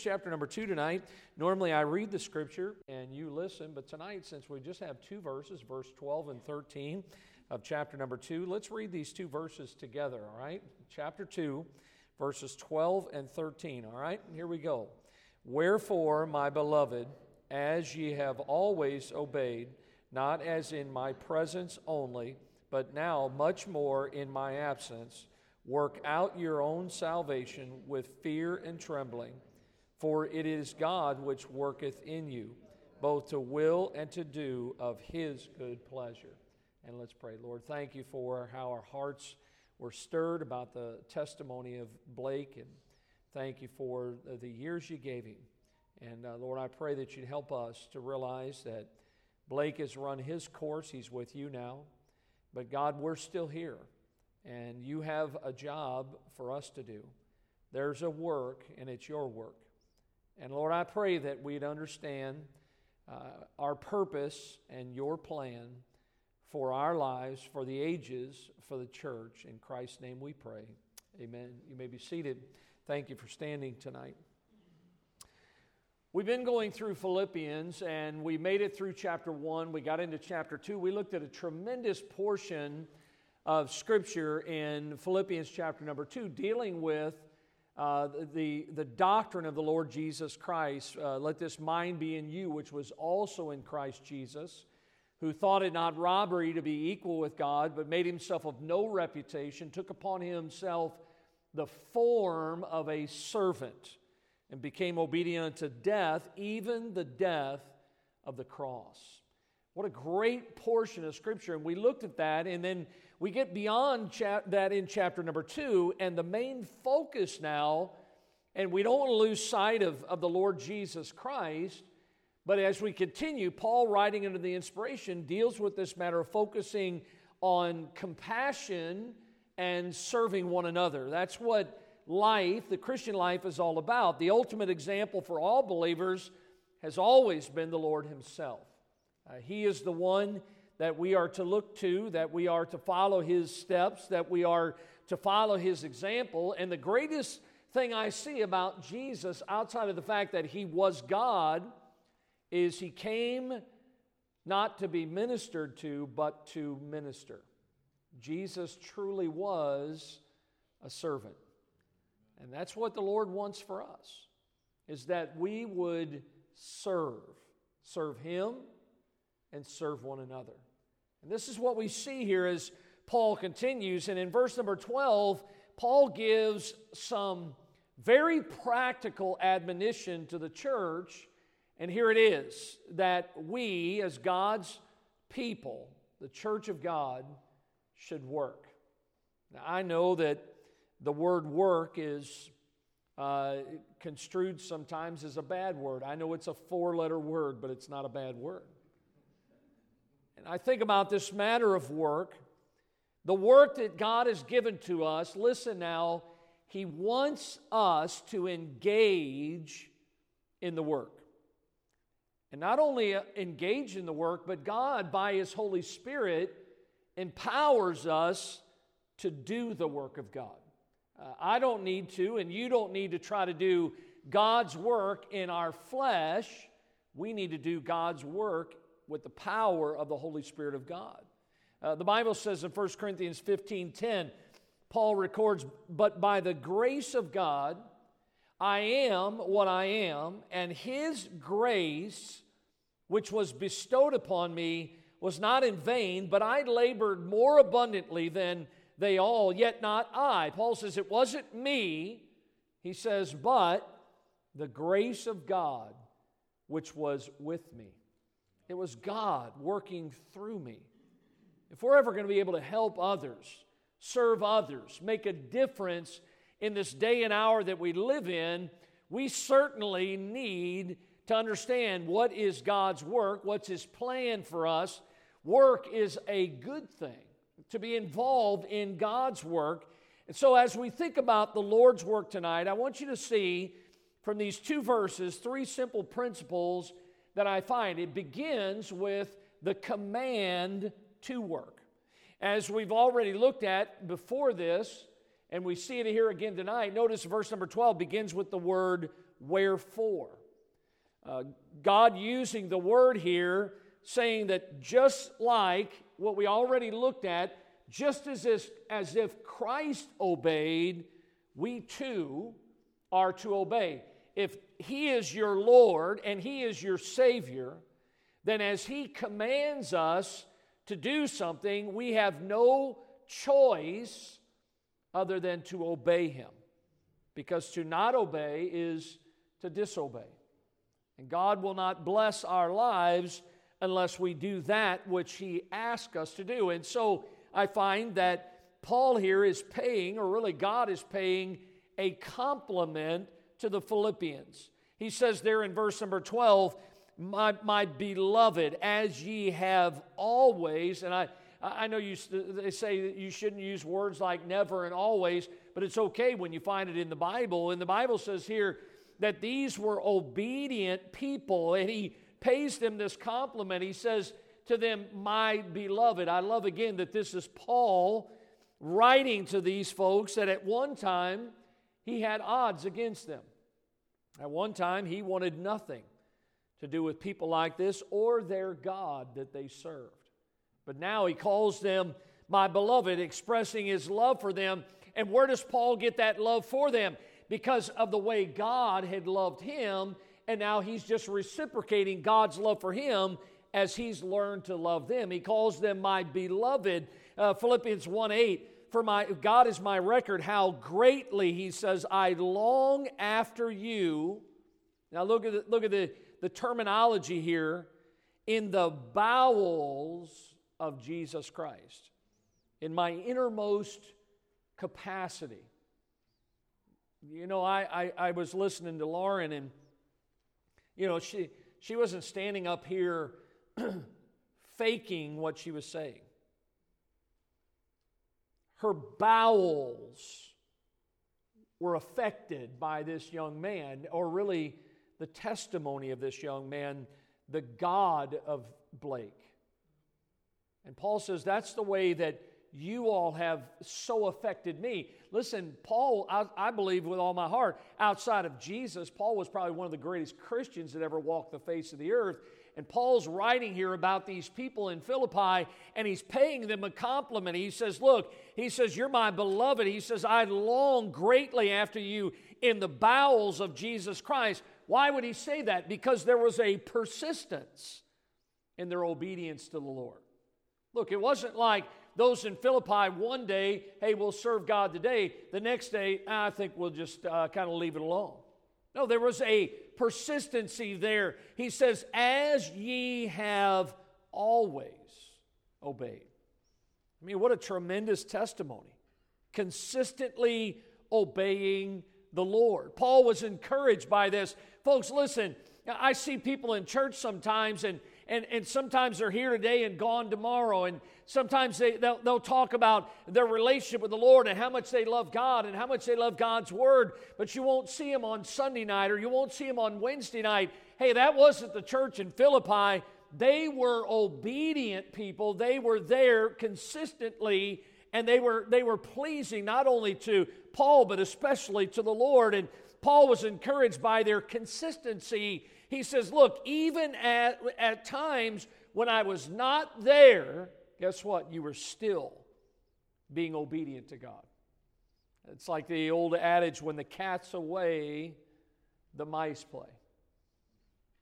chapter number two tonight. Normally I read the scripture and you listen, but tonight, since we just have two verses, verse 12 and 13 of chapter number two, let's read these two verses together, all right? Chapter 2, verses 12 and 13, all right? Here we go. Wherefore, my beloved, as ye have always obeyed, not as in my presence only, but now much more in my absence, work out your own salvation with fear and trembling. For it is God which worketh in you, both to will and to do of his good pleasure. And let's pray. Lord, thank you for how our hearts were stirred about the testimony of Blake, and thank you for the years you gave him. And uh, Lord, I pray that you'd help us to realize that Blake has run his course. He's with you now. But God, we're still here, and you have a job for us to do. There's a work, and it's your work. And Lord, I pray that we'd understand uh, our purpose and your plan for our lives, for the ages, for the church. In Christ's name we pray. Amen. You may be seated. Thank you for standing tonight. We've been going through Philippians and we made it through chapter 1. We got into chapter 2. We looked at a tremendous portion of scripture in Philippians chapter number 2 dealing with uh, the, the doctrine of the Lord Jesus Christ. Uh, Let this mind be in you, which was also in Christ Jesus, who thought it not robbery to be equal with God, but made himself of no reputation, took upon himself the form of a servant, and became obedient unto death, even the death of the cross. What a great portion of Scripture. And we looked at that, and then we get beyond chap- that in chapter number two, and the main focus now, and we don't want to lose sight of, of the Lord Jesus Christ, but as we continue, Paul, writing under the inspiration, deals with this matter of focusing on compassion and serving one another. That's what life, the Christian life, is all about. The ultimate example for all believers has always been the Lord Himself. Uh, he is the one that we are to look to, that we are to follow his steps, that we are to follow his example. And the greatest thing I see about Jesus, outside of the fact that he was God, is he came not to be ministered to, but to minister. Jesus truly was a servant. And that's what the Lord wants for us, is that we would serve. Serve him and serve one another. And this is what we see here as Paul continues. And in verse number 12, Paul gives some very practical admonition to the church. And here it is that we, as God's people, the church of God, should work. Now, I know that the word work is uh, construed sometimes as a bad word. I know it's a four letter word, but it's not a bad word. And I think about this matter of work, the work that God has given to us. Listen now, He wants us to engage in the work. And not only uh, engage in the work, but God, by His Holy Spirit, empowers us to do the work of God. Uh, I don't need to, and you don't need to try to do God's work in our flesh. We need to do God's work with the power of the Holy Spirit of God. Uh, the Bible says in 1 Corinthians 15 10, Paul records, But by the grace of God, I am what I am, and his grace, which was bestowed upon me, was not in vain, but I labored more abundantly than they all, yet not I. Paul says, It wasn't me. He says, But the grace of God, which was with me. It was God working through me. If we're ever going to be able to help others, serve others, make a difference in this day and hour that we live in, we certainly need to understand what is God's work, what's His plan for us. Work is a good thing, to be involved in God's work. And so, as we think about the Lord's work tonight, I want you to see from these two verses three simple principles that I find. It begins with the command to work. As we've already looked at before this, and we see it here again tonight, notice verse number 12 begins with the word wherefore. Uh, God using the word here, saying that just like what we already looked at, just as if, as if Christ obeyed, we too are to obey. If He is your Lord and He is your Savior, then as He commands us to do something, we have no choice other than to obey Him. Because to not obey is to disobey. And God will not bless our lives unless we do that which He asks us to do. And so I find that Paul here is paying, or really God is paying, a compliment to the Philippians. He says there in verse number 12, my, my beloved, as ye have always, and I, I know you, they say that you shouldn't use words like never and always, but it's okay when you find it in the Bible. And the Bible says here that these were obedient people, and he pays them this compliment. He says to them, My beloved. I love again that this is Paul writing to these folks that at one time he had odds against them. At one time, he wanted nothing to do with people like this or their God that they served. But now he calls them my beloved, expressing his love for them. And where does Paul get that love for them? Because of the way God had loved him, and now he's just reciprocating God's love for him as he's learned to love them. He calls them my beloved. Uh, Philippians 1 8 for my God is my record, how greatly, he says, I long after you. Now look at the, look at the, the terminology here in the bowels of Jesus Christ, in my innermost capacity. You know, I, I, I was listening to Lauren, and, you know, she, she wasn't standing up here faking what she was saying her bowels were affected by this young man, or really the testimony of this young man, the God of Blake. And Paul says, That's the way that you all have so affected me. Listen, Paul, I, I, believe with all my heart, outside of Jesus, Paul was probably one of the greatest Christians that ever walked the face of the earth. And Paul's writing here about these people in Philippi, and he's paying them a compliment. He says, Look, he says, You're my beloved. He says, I long greatly after you in the bowels of Jesus Christ. Why would he say that? Because there was a persistence in their obedience to the Lord. Look, it wasn't like those in Philippi one day, hey, we'll serve God today. The next day, I think we'll just uh, kind of leave it alone. No, there was a persistency there. He says, As ye have always obeyed. I mean, what a tremendous testimony. Consistently obeying the Lord. Paul was encouraged by this. Folks, listen, I see people in church sometimes, and, and, and sometimes they're here today and gone tomorrow. And sometimes they, they'll, they'll talk about their relationship with the Lord and how much they love God and how much they love God's Word, but you won't see them on Sunday night or you won't see them on Wednesday night. Hey, that wasn't the church in Philippi. They were obedient people, they were there consistently. And they were, they were pleasing not only to Paul, but especially to the Lord. And Paul was encouraged by their consistency he says, Look, even at, at times when I was not there, guess what? You were still being obedient to God. It's like the old adage when the cat's away, the mice play.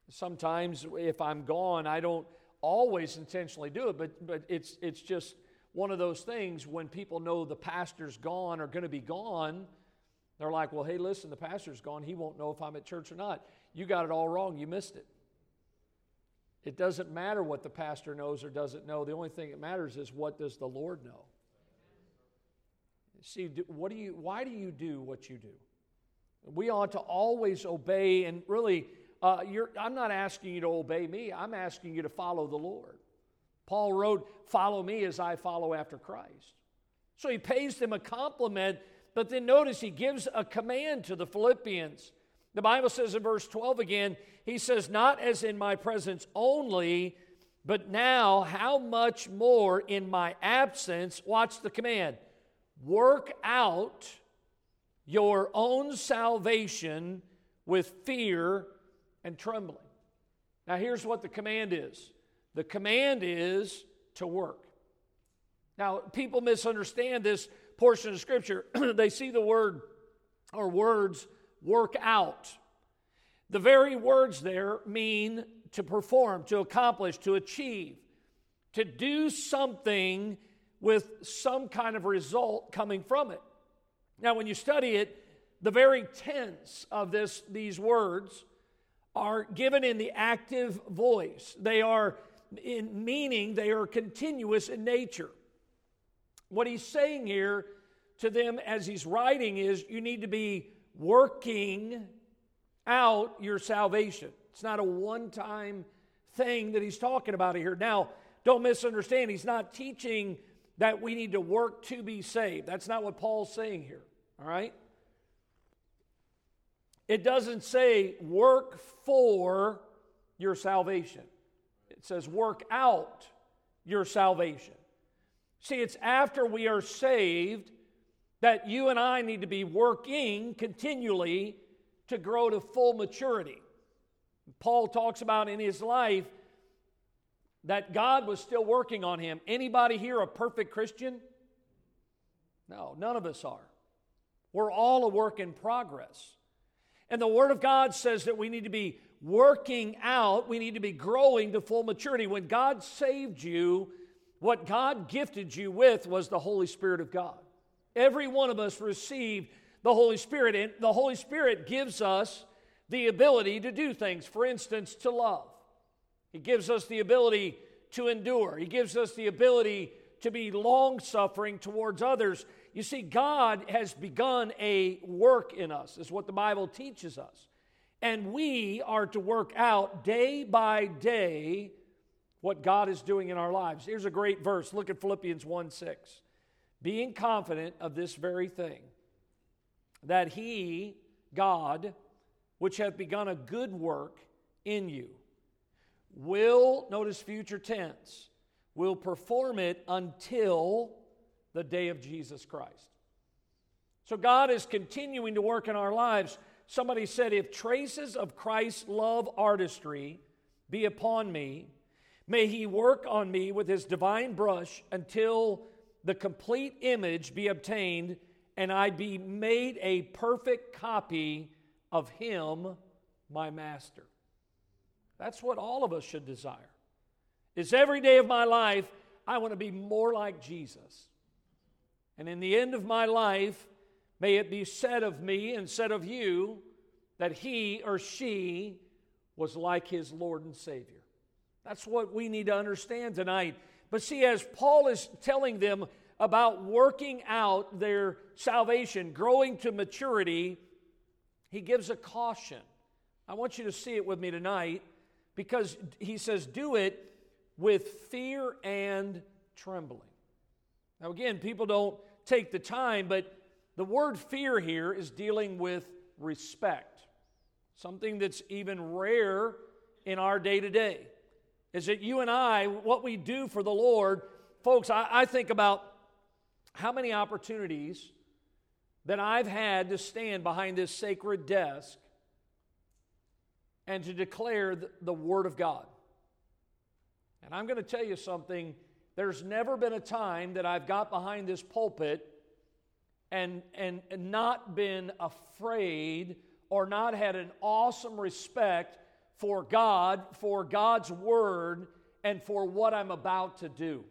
Sometimes if I'm gone, I don't always intentionally do it, but, but it's, it's just one of those things when people know the pastor's gone or going to be gone, they're like, well, hey, listen, the pastor's gone. He won't know if I'm at church or not. You got it all wrong. You missed it. It doesn't matter what the pastor knows or doesn't know. The only thing that matters is what does the Lord know. See, what do you, why do you do what you do? We ought to always obey, and really, uh, I'm not asking you to obey me, I'm asking you to follow the Lord. Paul wrote, Follow me as I follow after Christ. So he pays them a compliment, but then notice he gives a command to the Philippians. The Bible says in verse 12 again, he says, Not as in my presence only, but now how much more in my absence, watch the command, work out your own salvation with fear and trembling. Now, here's what the command is the command is to work. Now, people misunderstand this portion of Scripture. they see the word or words work out. The very words there mean to perform, to accomplish, to achieve, to do something with some kind of result coming from it. Now, when you study it, the very tense of this, these words are given in the active voice. They are in meaning, they are continuous in nature. What he's saying here to them as he's writing is you need to be working out your salvation. It's not a one time thing that he's talking about here. Now, don't misunderstand, he's not teaching that we need to work to be saved. That's not what Paul's saying here, all right? It doesn't say work for your salvation, it says work out your salvation. See, it's after we are saved that you and I need to be working continually to grow to full maturity. Paul talks about in his life that God was still working on him. Anybody here a perfect Christian? No, none of us are. We're all a work in progress. And the Word of God says that we need to be working out, we need to be growing to full maturity. When God saved you, what God gifted you with was the Holy Spirit of God. Every one of us received the Holy Spirit, and the Holy Spirit gives us the ability to do things. For instance, to love. He gives us the ability to endure. He gives us the ability to be long suffering towards others. You see, God has begun a work in us, is what the Bible teaches us. And we are to work out day by day what God is doing in our lives. Here's a great verse. Look at Philippians 1 6. Being confident of this very thing, that He, God, which hath begun a good work in you, will, notice future tense, will perform it until the day of Jesus Christ. So God is continuing to work in our lives. Somebody said, if traces of Christ's love artistry be upon me, may he work on me with his divine brush until the complete image be obtained and I be made a perfect copy of him, my master. That's what all of us should desire. Is every day of my life, I want to be more like Jesus. And in the end of my life, may it be said of me and said of you that he or she was like his Lord and Savior. That's what we need to understand tonight. But see, as Paul is telling them about working out their salvation, growing to maturity, he gives a caution. I want you to see it with me tonight because he says, do it with fear and trembling. Now, again, people don't take the time, but the word fear here is dealing with respect, something that's even rare in our day to day. Is that you and I, what we do for the Lord, folks, I, I think about how many opportunities that I've had to stand behind this sacred desk and to declare the, the Word of God. And I'm going to tell you something there's never been a time that I've got behind this pulpit and, and, and not been afraid or not had an awesome respect for God, for God's Word, and for what I'm about to do.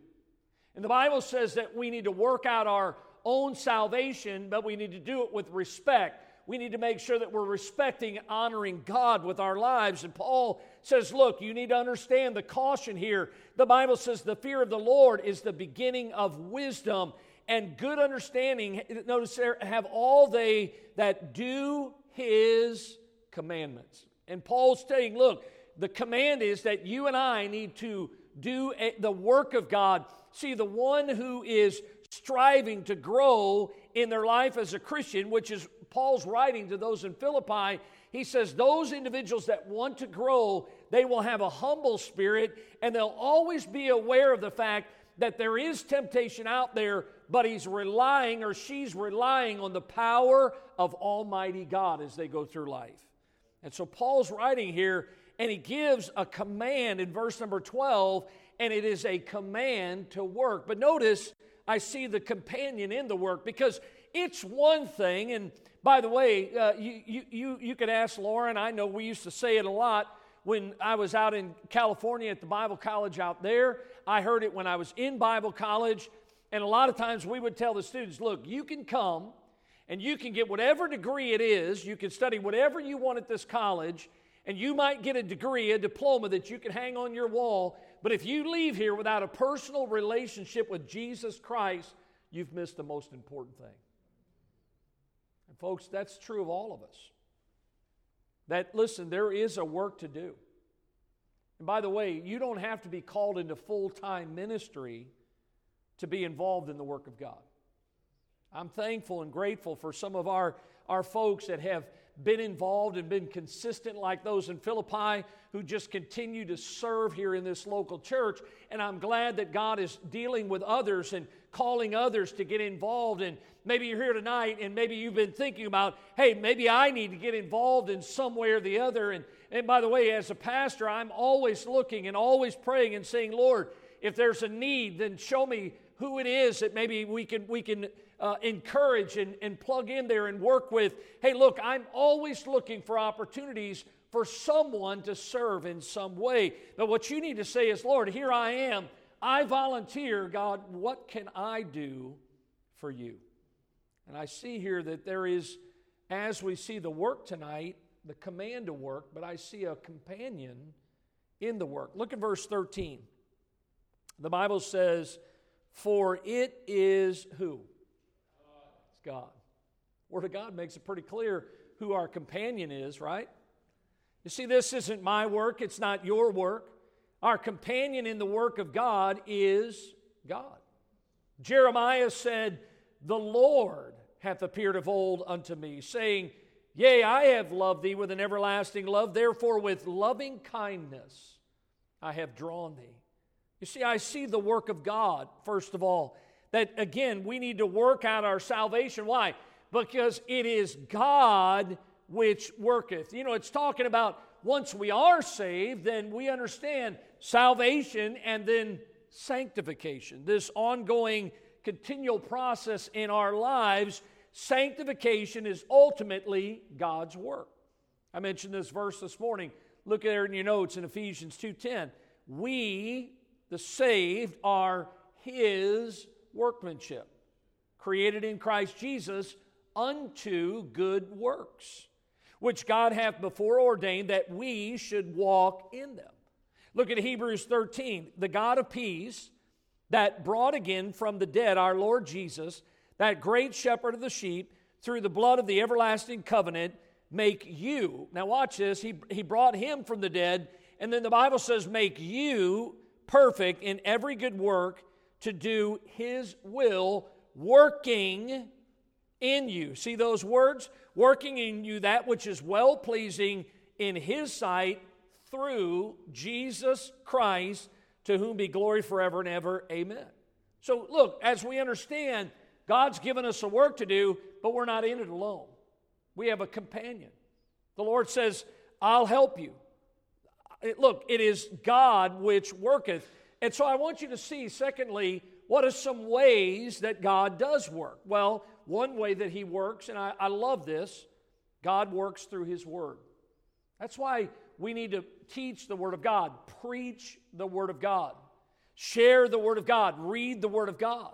And the Bible says that we need to work out our own salvation, but we need to do it with respect we need to make sure that we're respecting, honoring God with our lives. And Paul says, Look, you need to understand the caution here. The Bible says the fear of the Lord is the beginning of wisdom and good understanding. Notice there, have all they that do his commandments. And Paul's saying, Look, the command is that you and I need to do the work of God. See, the one who is striving to grow in their life as a Christian, which is Paul's writing to those in Philippi, he says those individuals that want to grow, they will have a humble spirit and they'll always be aware of the fact that there is temptation out there, but he's relying or she's relying on the power of Almighty God as they go through life. And so Paul's writing here, and he gives a command in verse number 12, and it is a command to work. But notice, I see the companion in the work because it's one thing, and by the way, uh, you, you, you, you could ask Lauren, I know we used to say it a lot when I was out in California at the Bible college out there. I heard it when I was in Bible college. And a lot of times we would tell the students, look, you can come and you can get whatever degree it is, you can study whatever you want at this college, and you might get a degree, a diploma that you can hang on your wall. But if you leave here without a personal relationship with Jesus Christ, you've missed the most important thing. And folks, that's true of all of us. That, listen, there is a work to do. And by the way, you don't have to be called into full time ministry to be involved in the work of God. I'm thankful and grateful for some of our, our folks that have been involved and been consistent, like those in Philippi who just continue to serve here in this local church. And I'm glad that God is dealing with others and calling others to get involved. And maybe you're here tonight and maybe you've been thinking about, hey, maybe I need to get involved in some way or the other. And, and by the way, as a pastor, I'm always looking and always praying and saying, Lord, if there's a need, then show me who it is that maybe we can, we can uh, encourage and, and plug in there and work with. Hey, look, I'm always looking for opportunities for someone to serve in some way. But what you need to say is, Lord, here I am. I volunteer. God, what can I do for you? And I see here that there is, as we see the work tonight, the command to work, but I see a companion in the work. Look at verse 13. The Bible says, For it is who? It's God. Word of God makes it pretty clear who our companion is, right? You see, this isn't my work, it's not your work. Our companion in the work of God is God. Jeremiah said, The Lord hath appeared of old unto me, saying, Yea, I have loved thee with an everlasting love, therefore with loving kindness I have drawn thee. You see, I see the work of God, first of all, that again, we need to work out our salvation. Why? Because it is God which worketh. You know, it's talking about once we are saved, then we understand salvation and then sanctification, this ongoing, continual process in our lives sanctification is ultimately God's work. I mentioned this verse this morning. Look there in your notes in Ephesians 2:10. We, the saved, are his workmanship, created in Christ Jesus unto good works, which God hath before ordained that we should walk in them. Look at Hebrews 13. The God of peace that brought again from the dead our Lord Jesus that great shepherd of the sheep, through the blood of the everlasting covenant, make you. Now, watch this. He, he brought him from the dead, and then the Bible says, make you perfect in every good work to do his will, working in you. See those words? Working in you that which is well pleasing in his sight through Jesus Christ, to whom be glory forever and ever. Amen. So, look, as we understand, God's given us a work to do, but we're not in it alone. We have a companion. The Lord says, I'll help you. Look, it is God which worketh. And so I want you to see, secondly, what are some ways that God does work? Well, one way that He works, and I, I love this, God works through His Word. That's why we need to teach the Word of God, preach the Word of God, share the Word of God, read the Word of God.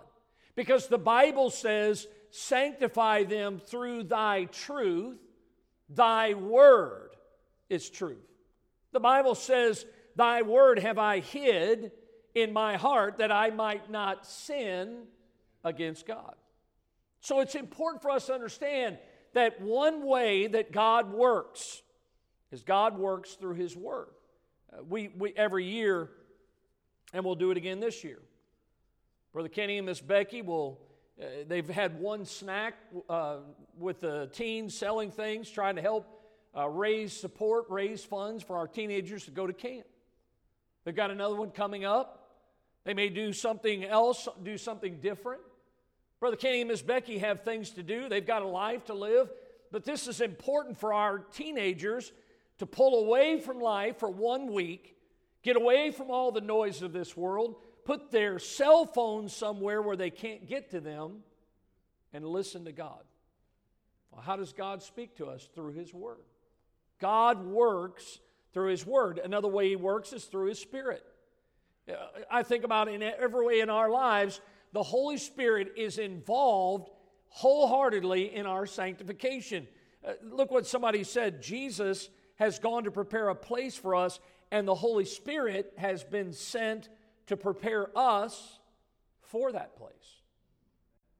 Because the Bible says, sanctify them through thy truth. Thy word is truth. The Bible says, Thy word have I hid in my heart that I might not sin against God. So it's important for us to understand that one way that God works is God works through His Word. Uh, we, we, every year, and we'll do it again this year, Brother Kenny and Miss Becky will, uh, they've had one snack uh, with the teens selling things, trying to help uh, raise support, raise funds for our teenagers to go to camp. They've got another one coming up. They may do something else, do something different. Brother Kenny and Miss Becky have things to do, they've got a life to live. But this is important for our teenagers to pull away from life for one week, get away from all the noise of this world, put their cell phones somewhere where they can't get to them, and listen to God. Well, how does God speak to us? Through His Word. God works through His Word. Another way He works is through His Spirit. I think about in every way in our lives, the Holy Spirit is involved wholeheartedly in our sanctification. Uh, look what somebody said Jesus has gone to prepare a place for us, and the Holy Spirit has been sent to prepare us for that place.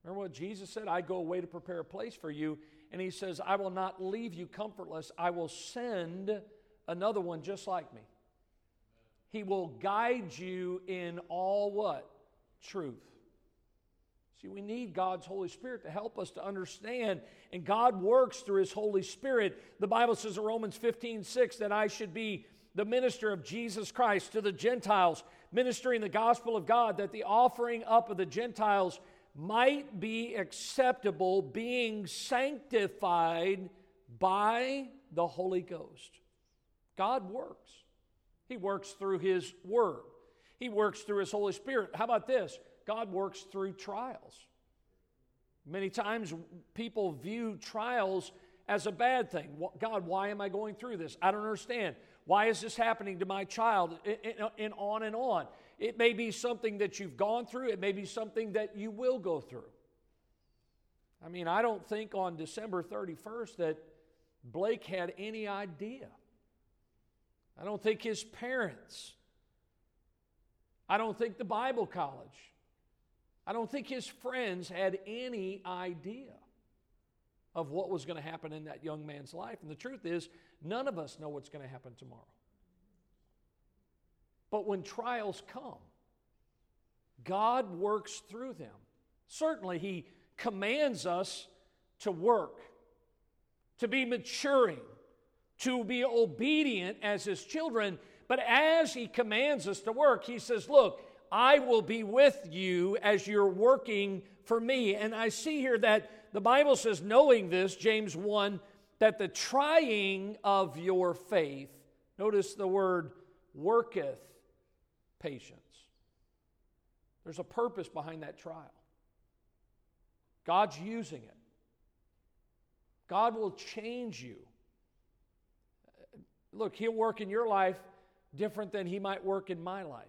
Remember what Jesus said? I go away to prepare a place for you. And he says, I will not leave you comfortless. I will send another one just like me. He will guide you in all what? Truth. See, we need God's Holy Spirit to help us to understand, and God works through His Holy Spirit. The Bible says in Romans 15 6 that I should be the minister of Jesus Christ to the Gentiles, ministering the gospel of God, that the offering up of the Gentiles might be acceptable, being sanctified by the Holy Ghost. God works. He works through His Word, He works through His Holy Spirit. How about this? God works through trials. Many times people view trials as a bad thing. God, why am I going through this? I don't understand. Why is this happening to my child? And on and on. It may be something that you've gone through, it may be something that you will go through. I mean, I don't think on December 31st that Blake had any idea. I don't think his parents. I don't think the Bible college. I don't think his friends had any idea of what was going to happen in that young man's life. And the truth is, none of us know what's going to happen tomorrow. But when trials come, God works through them. Certainly, He commands us to work, to be maturing, to be obedient as His children. But as He commands us to work, He says, Look, I will be with you as you're working for me. And I see here that the Bible says, knowing this, James 1, that the trying of your faith, notice the word worketh patience. There's a purpose behind that trial. God's using it. God will change you. Look, He'll work in your life different than He might work in my life.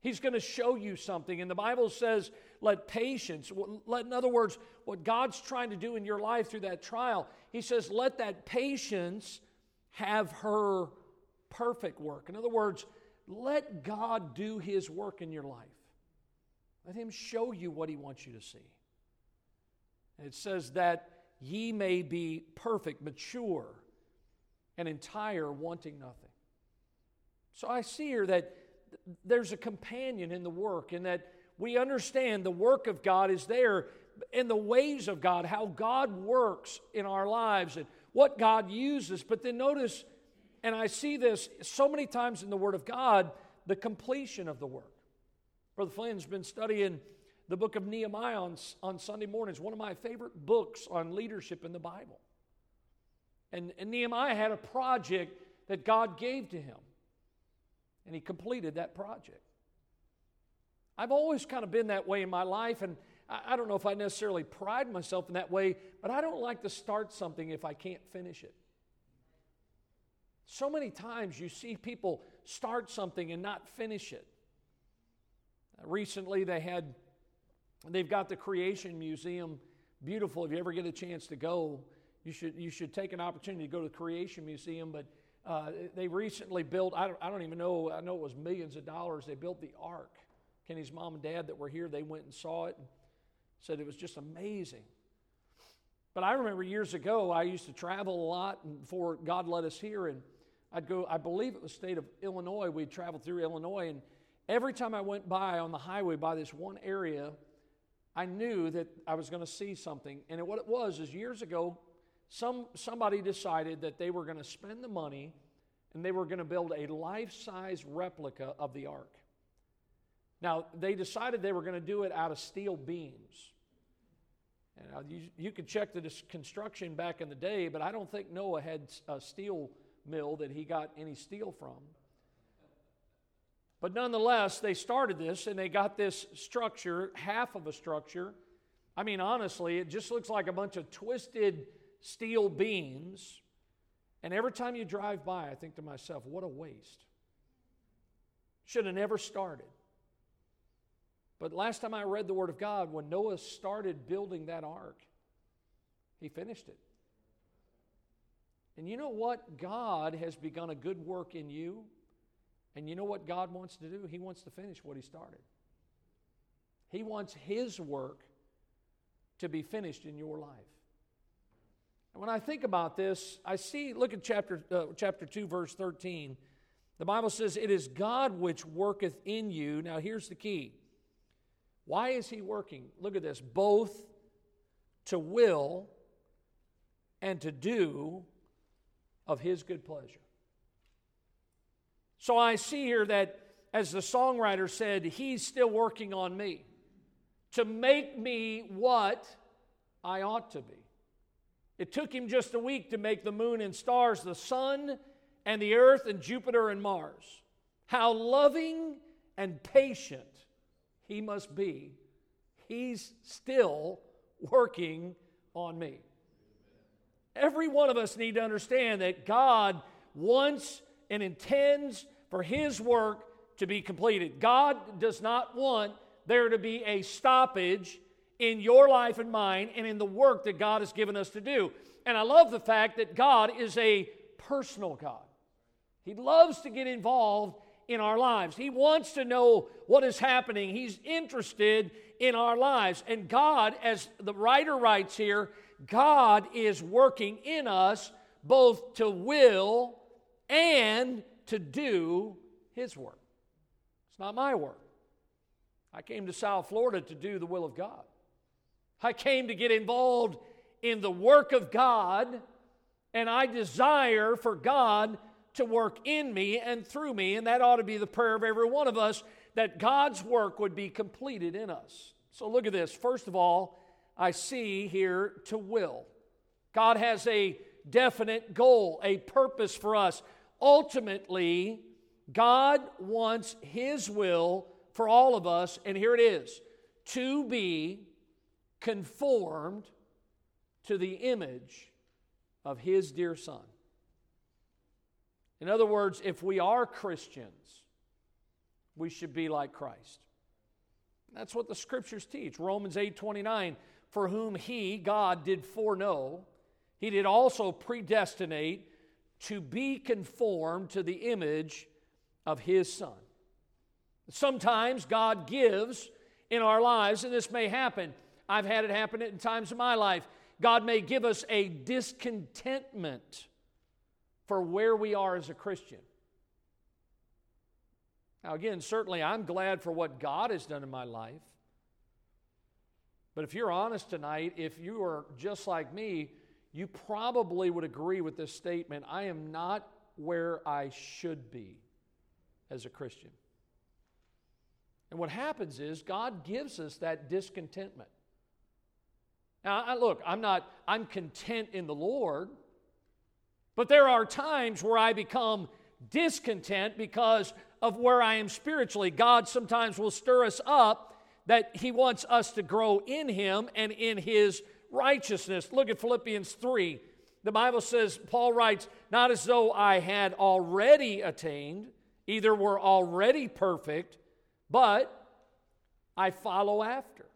He's going to show you something. And the Bible says, let patience, let, in other words, what God's trying to do in your life through that trial, He says, let that patience have her perfect work. In other words, let God do His work in your life. Let Him show you what He wants you to see. And it says that ye may be perfect, mature, and entire, wanting nothing. So I see here that there's a companion in the work, and that we understand the work of God is there in the ways of God, how God works in our lives, and what God uses. But then notice, and I see this so many times in the Word of God, the completion of the work. Brother Flynn's been studying the book of Nehemiah on, on Sunday mornings, one of my favorite books on leadership in the Bible. And, and Nehemiah had a project that God gave to him and he completed that project. I've always kind of been that way in my life, and I, I don't know if I necessarily pride myself in that way, but I don't like to start something if I can't finish it. So many times you see people start something and not finish it. Recently, they had, they've got the Creation Museum beautiful. If you ever get a chance to go, you should, you should take an opportunity to go to the Creation Museum. But uh, they recently built, I don't, I don't even know, I know it was millions of dollars. They built the ark. Kenny's mom and dad that were here, they went and saw it and said it was just amazing. But I remember years ago, I used to travel a lot before God led us here, and I'd go, I believe it was state of Illinois. We'd travel through Illinois, and every time I went by on the highway by this one area, I knew that I was going to see something. And what it was is years ago, some, somebody decided that they were going to spend the money and they were going to build a life size replica of the ark. Now, they decided they were going to do it out of steel beams. And you, you could check the construction back in the day, but I don't think Noah had uh, steel mill that he got any steel from. But nonetheless, they started this and they got this structure, half of a structure. I mean, honestly, it just looks like a bunch of twisted steel beams. And every time you drive by, I think to myself, what a waste. Should have never started. But last time I read the Word of God, when Noah started building that ark, he finished it. And you know what? God has begun a good work in you. And you know what God wants to do? He wants to finish what He started. He wants His work to be finished in your life. And when I think about this, I see, look at chapter, uh, chapter 2, verse 13. The Bible says, It is God which worketh in you. Now, here's the key. Why is He working? Look at this both to will and to do of His good pleasure. So I see here that, as the songwriter said, He's still working on me to make me what I ought to be. It took Him just a week to make the moon and stars, the sun and the earth and Jupiter and Mars. How loving and patient He must be. He's still working on me. Every one of us need to understand that God wants and intends for His work to be completed. God does not want there to be a stoppage in your life and mine and in the work that God has given us to do. And I love the fact that God is a personal God. He loves to get involved in our lives. He wants to know what is happening. He's interested in our lives. And God, as the writer writes here, God is working in us both to will and to do His work. It's not my work. I came to South Florida to do the will of God. I came to get involved in the work of God, and I desire for God to work in me and through me, and that ought to be the prayer of every one of us that God's work would be completed in us. So look at this. First of all, I see here to will. God has a definite goal, a purpose for us. Ultimately, God wants His will for all of us, and here it is to be conformed to the image of His dear Son. In other words, if we are Christians, we should be like Christ. That's what the scriptures teach. Romans 8 29 for whom he, God, did foreknow, he did also predestinate to be conformed to the image of his Son. Sometimes God gives in our lives, and this may happen. I've had it happen in times of my life. God may give us a discontentment for where we are as a Christian. Now, again, certainly I'm glad for what God has done in my life. But if you're honest tonight, if you are just like me, you probably would agree with this statement I am not where I should be as a Christian. And what happens is God gives us that discontentment. Now, I, look, I'm not, I'm content in the Lord, but there are times where I become discontent because of where I am spiritually. God sometimes will stir us up that he wants us to grow in him and in his righteousness. Look at Philippians 3. The Bible says, Paul writes, Not as though I had already attained, either were already perfect, but I follow after.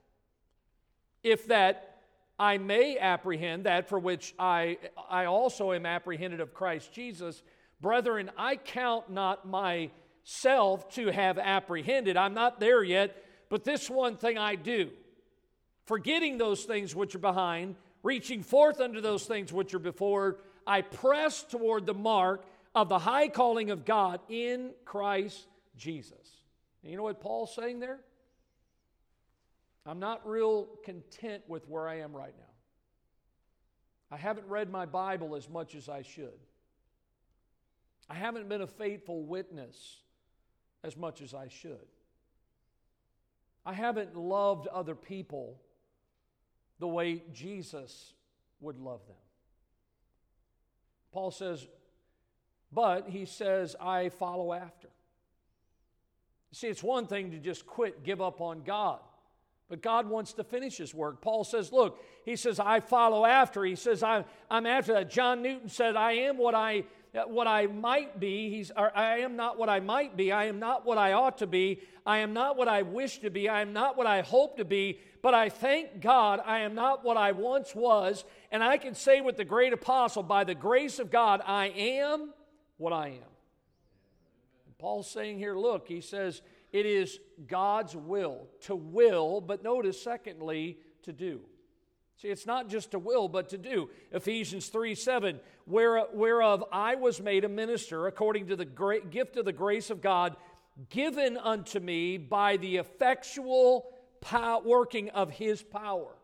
If that I may apprehend that for which I, I also am apprehended of Christ Jesus, brethren, I count not myself to have apprehended. I'm not there yet but this one thing I do, forgetting those things which are behind, reaching forth unto those things which are before, I press toward the mark of the high calling of God in Christ Jesus. And you know what Paul's saying there? I'm not real content with where I am right now. I haven't read my Bible as much as I should. I haven't been a faithful witness as much as I should. I haven't loved other people the way Jesus would love them. Paul says, but he says, I follow after. See, it's one thing to just quit, give up on God. But God wants to finish his work. Paul says, Look, he says, I follow after. He says, I'm, I'm after that. John Newton said, I am what I what I might be. He's, I am not what I might be. I am not what I ought to be. I am not what I wish to be. I am not what I hope to be. But I thank God I am not what I once was. And I can say with the great apostle, by the grace of God, I am what I am. And Paul's saying here, look, he says, it is God's will to will, but notice, secondly, to do. See, it's not just to will, but to do. Ephesians 3 7, where, whereof I was made a minister according to the great gift of the grace of God given unto me by the effectual working of his power.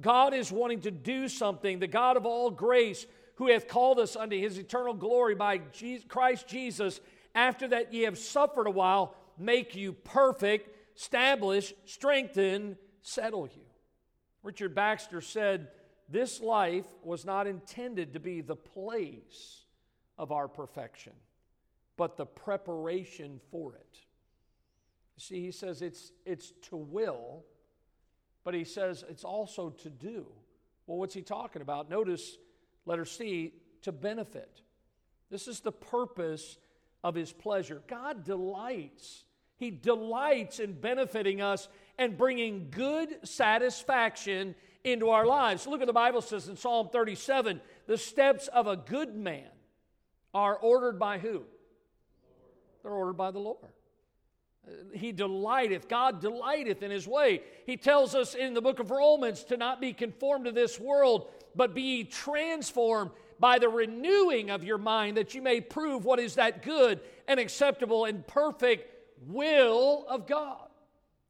God is wanting to do something. The God of all grace, who hath called us unto his eternal glory by Christ Jesus, after that ye have suffered a while, make you perfect, establish, strengthen, settle you. Richard Baxter said, This life was not intended to be the place of our perfection, but the preparation for it. See, he says it's, it's to will, but he says it's also to do. Well, what's he talking about? Notice, letter C, to benefit. This is the purpose of his pleasure. God delights he delights in benefiting us and bringing good satisfaction into our lives. Look at the Bible says in Psalm 37 the steps of a good man are ordered by who? They're ordered by the Lord. He delighteth, God delighteth in his way. He tells us in the book of Romans to not be conformed to this world, but be transformed by the renewing of your mind that you may prove what is that good and acceptable and perfect will of God.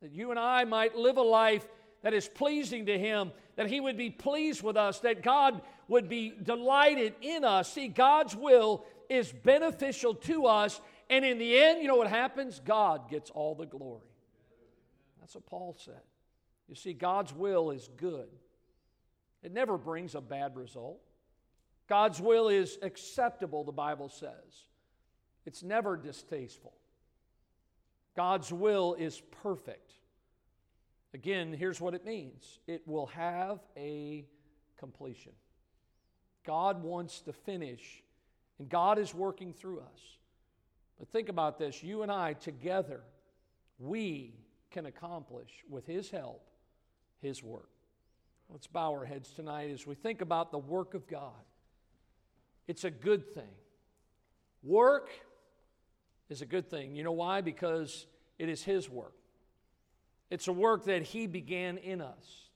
That you and I might live a life that is pleasing to Him, that He would be pleased with us, that God would be delighted in us. See, God's will is beneficial to us, and in the end, you know what happens? God gets all the glory. That's what Paul said. You see, God's will is good, it never brings a bad result. God's will is acceptable, the Bible says. It's never distasteful. God's will is perfect. Again, here's what it means it will have a completion. God wants to finish, and God is working through us. But think about this you and I together, we can accomplish with His help His work. Let's bow our heads tonight as we think about the work of God. It's a good thing. Work is a good thing. You know why? Because it is His work. It's a work that He began in us.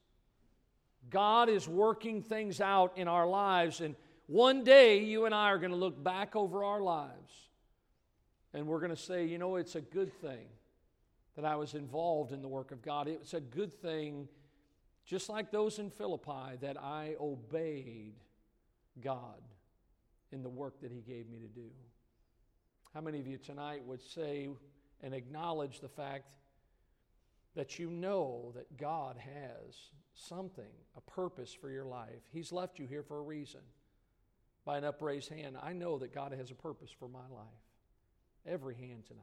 God is working things out in our lives, and one day you and I are going to look back over our lives and we're going to say, you know, it's a good thing that I was involved in the work of God. It's a good thing, just like those in Philippi, that I obeyed God in the work that He gave me to do. How many of you tonight would say and acknowledge the fact that you know that God has something, a purpose for your life? He's left you here for a reason. By an upraised hand, I know that God has a purpose for my life. Every hand tonight.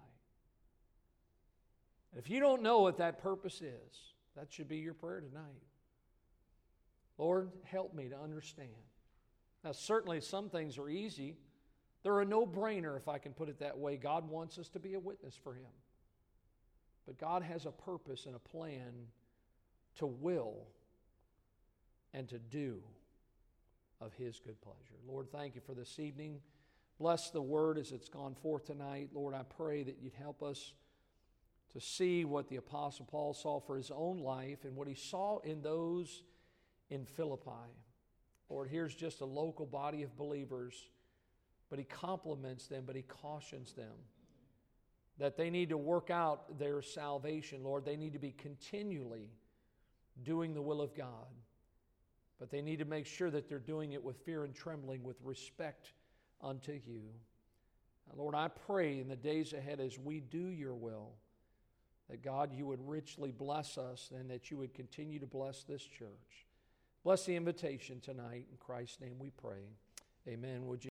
And if you don't know what that purpose is, that should be your prayer tonight. Lord, help me to understand. Now, certainly some things are easy. They're a no brainer, if I can put it that way. God wants us to be a witness for Him. But God has a purpose and a plan to will and to do of His good pleasure. Lord, thank you for this evening. Bless the word as it's gone forth tonight. Lord, I pray that you'd help us to see what the Apostle Paul saw for his own life and what he saw in those in Philippi. Lord, here's just a local body of believers but he compliments them, but he cautions them that they need to work out their salvation, Lord. They need to be continually doing the will of God, but they need to make sure that they're doing it with fear and trembling, with respect unto you. Lord, I pray in the days ahead as we do your will, that God, you would richly bless us and that you would continue to bless this church. Bless the invitation tonight. In Christ's name we pray. Amen. Would you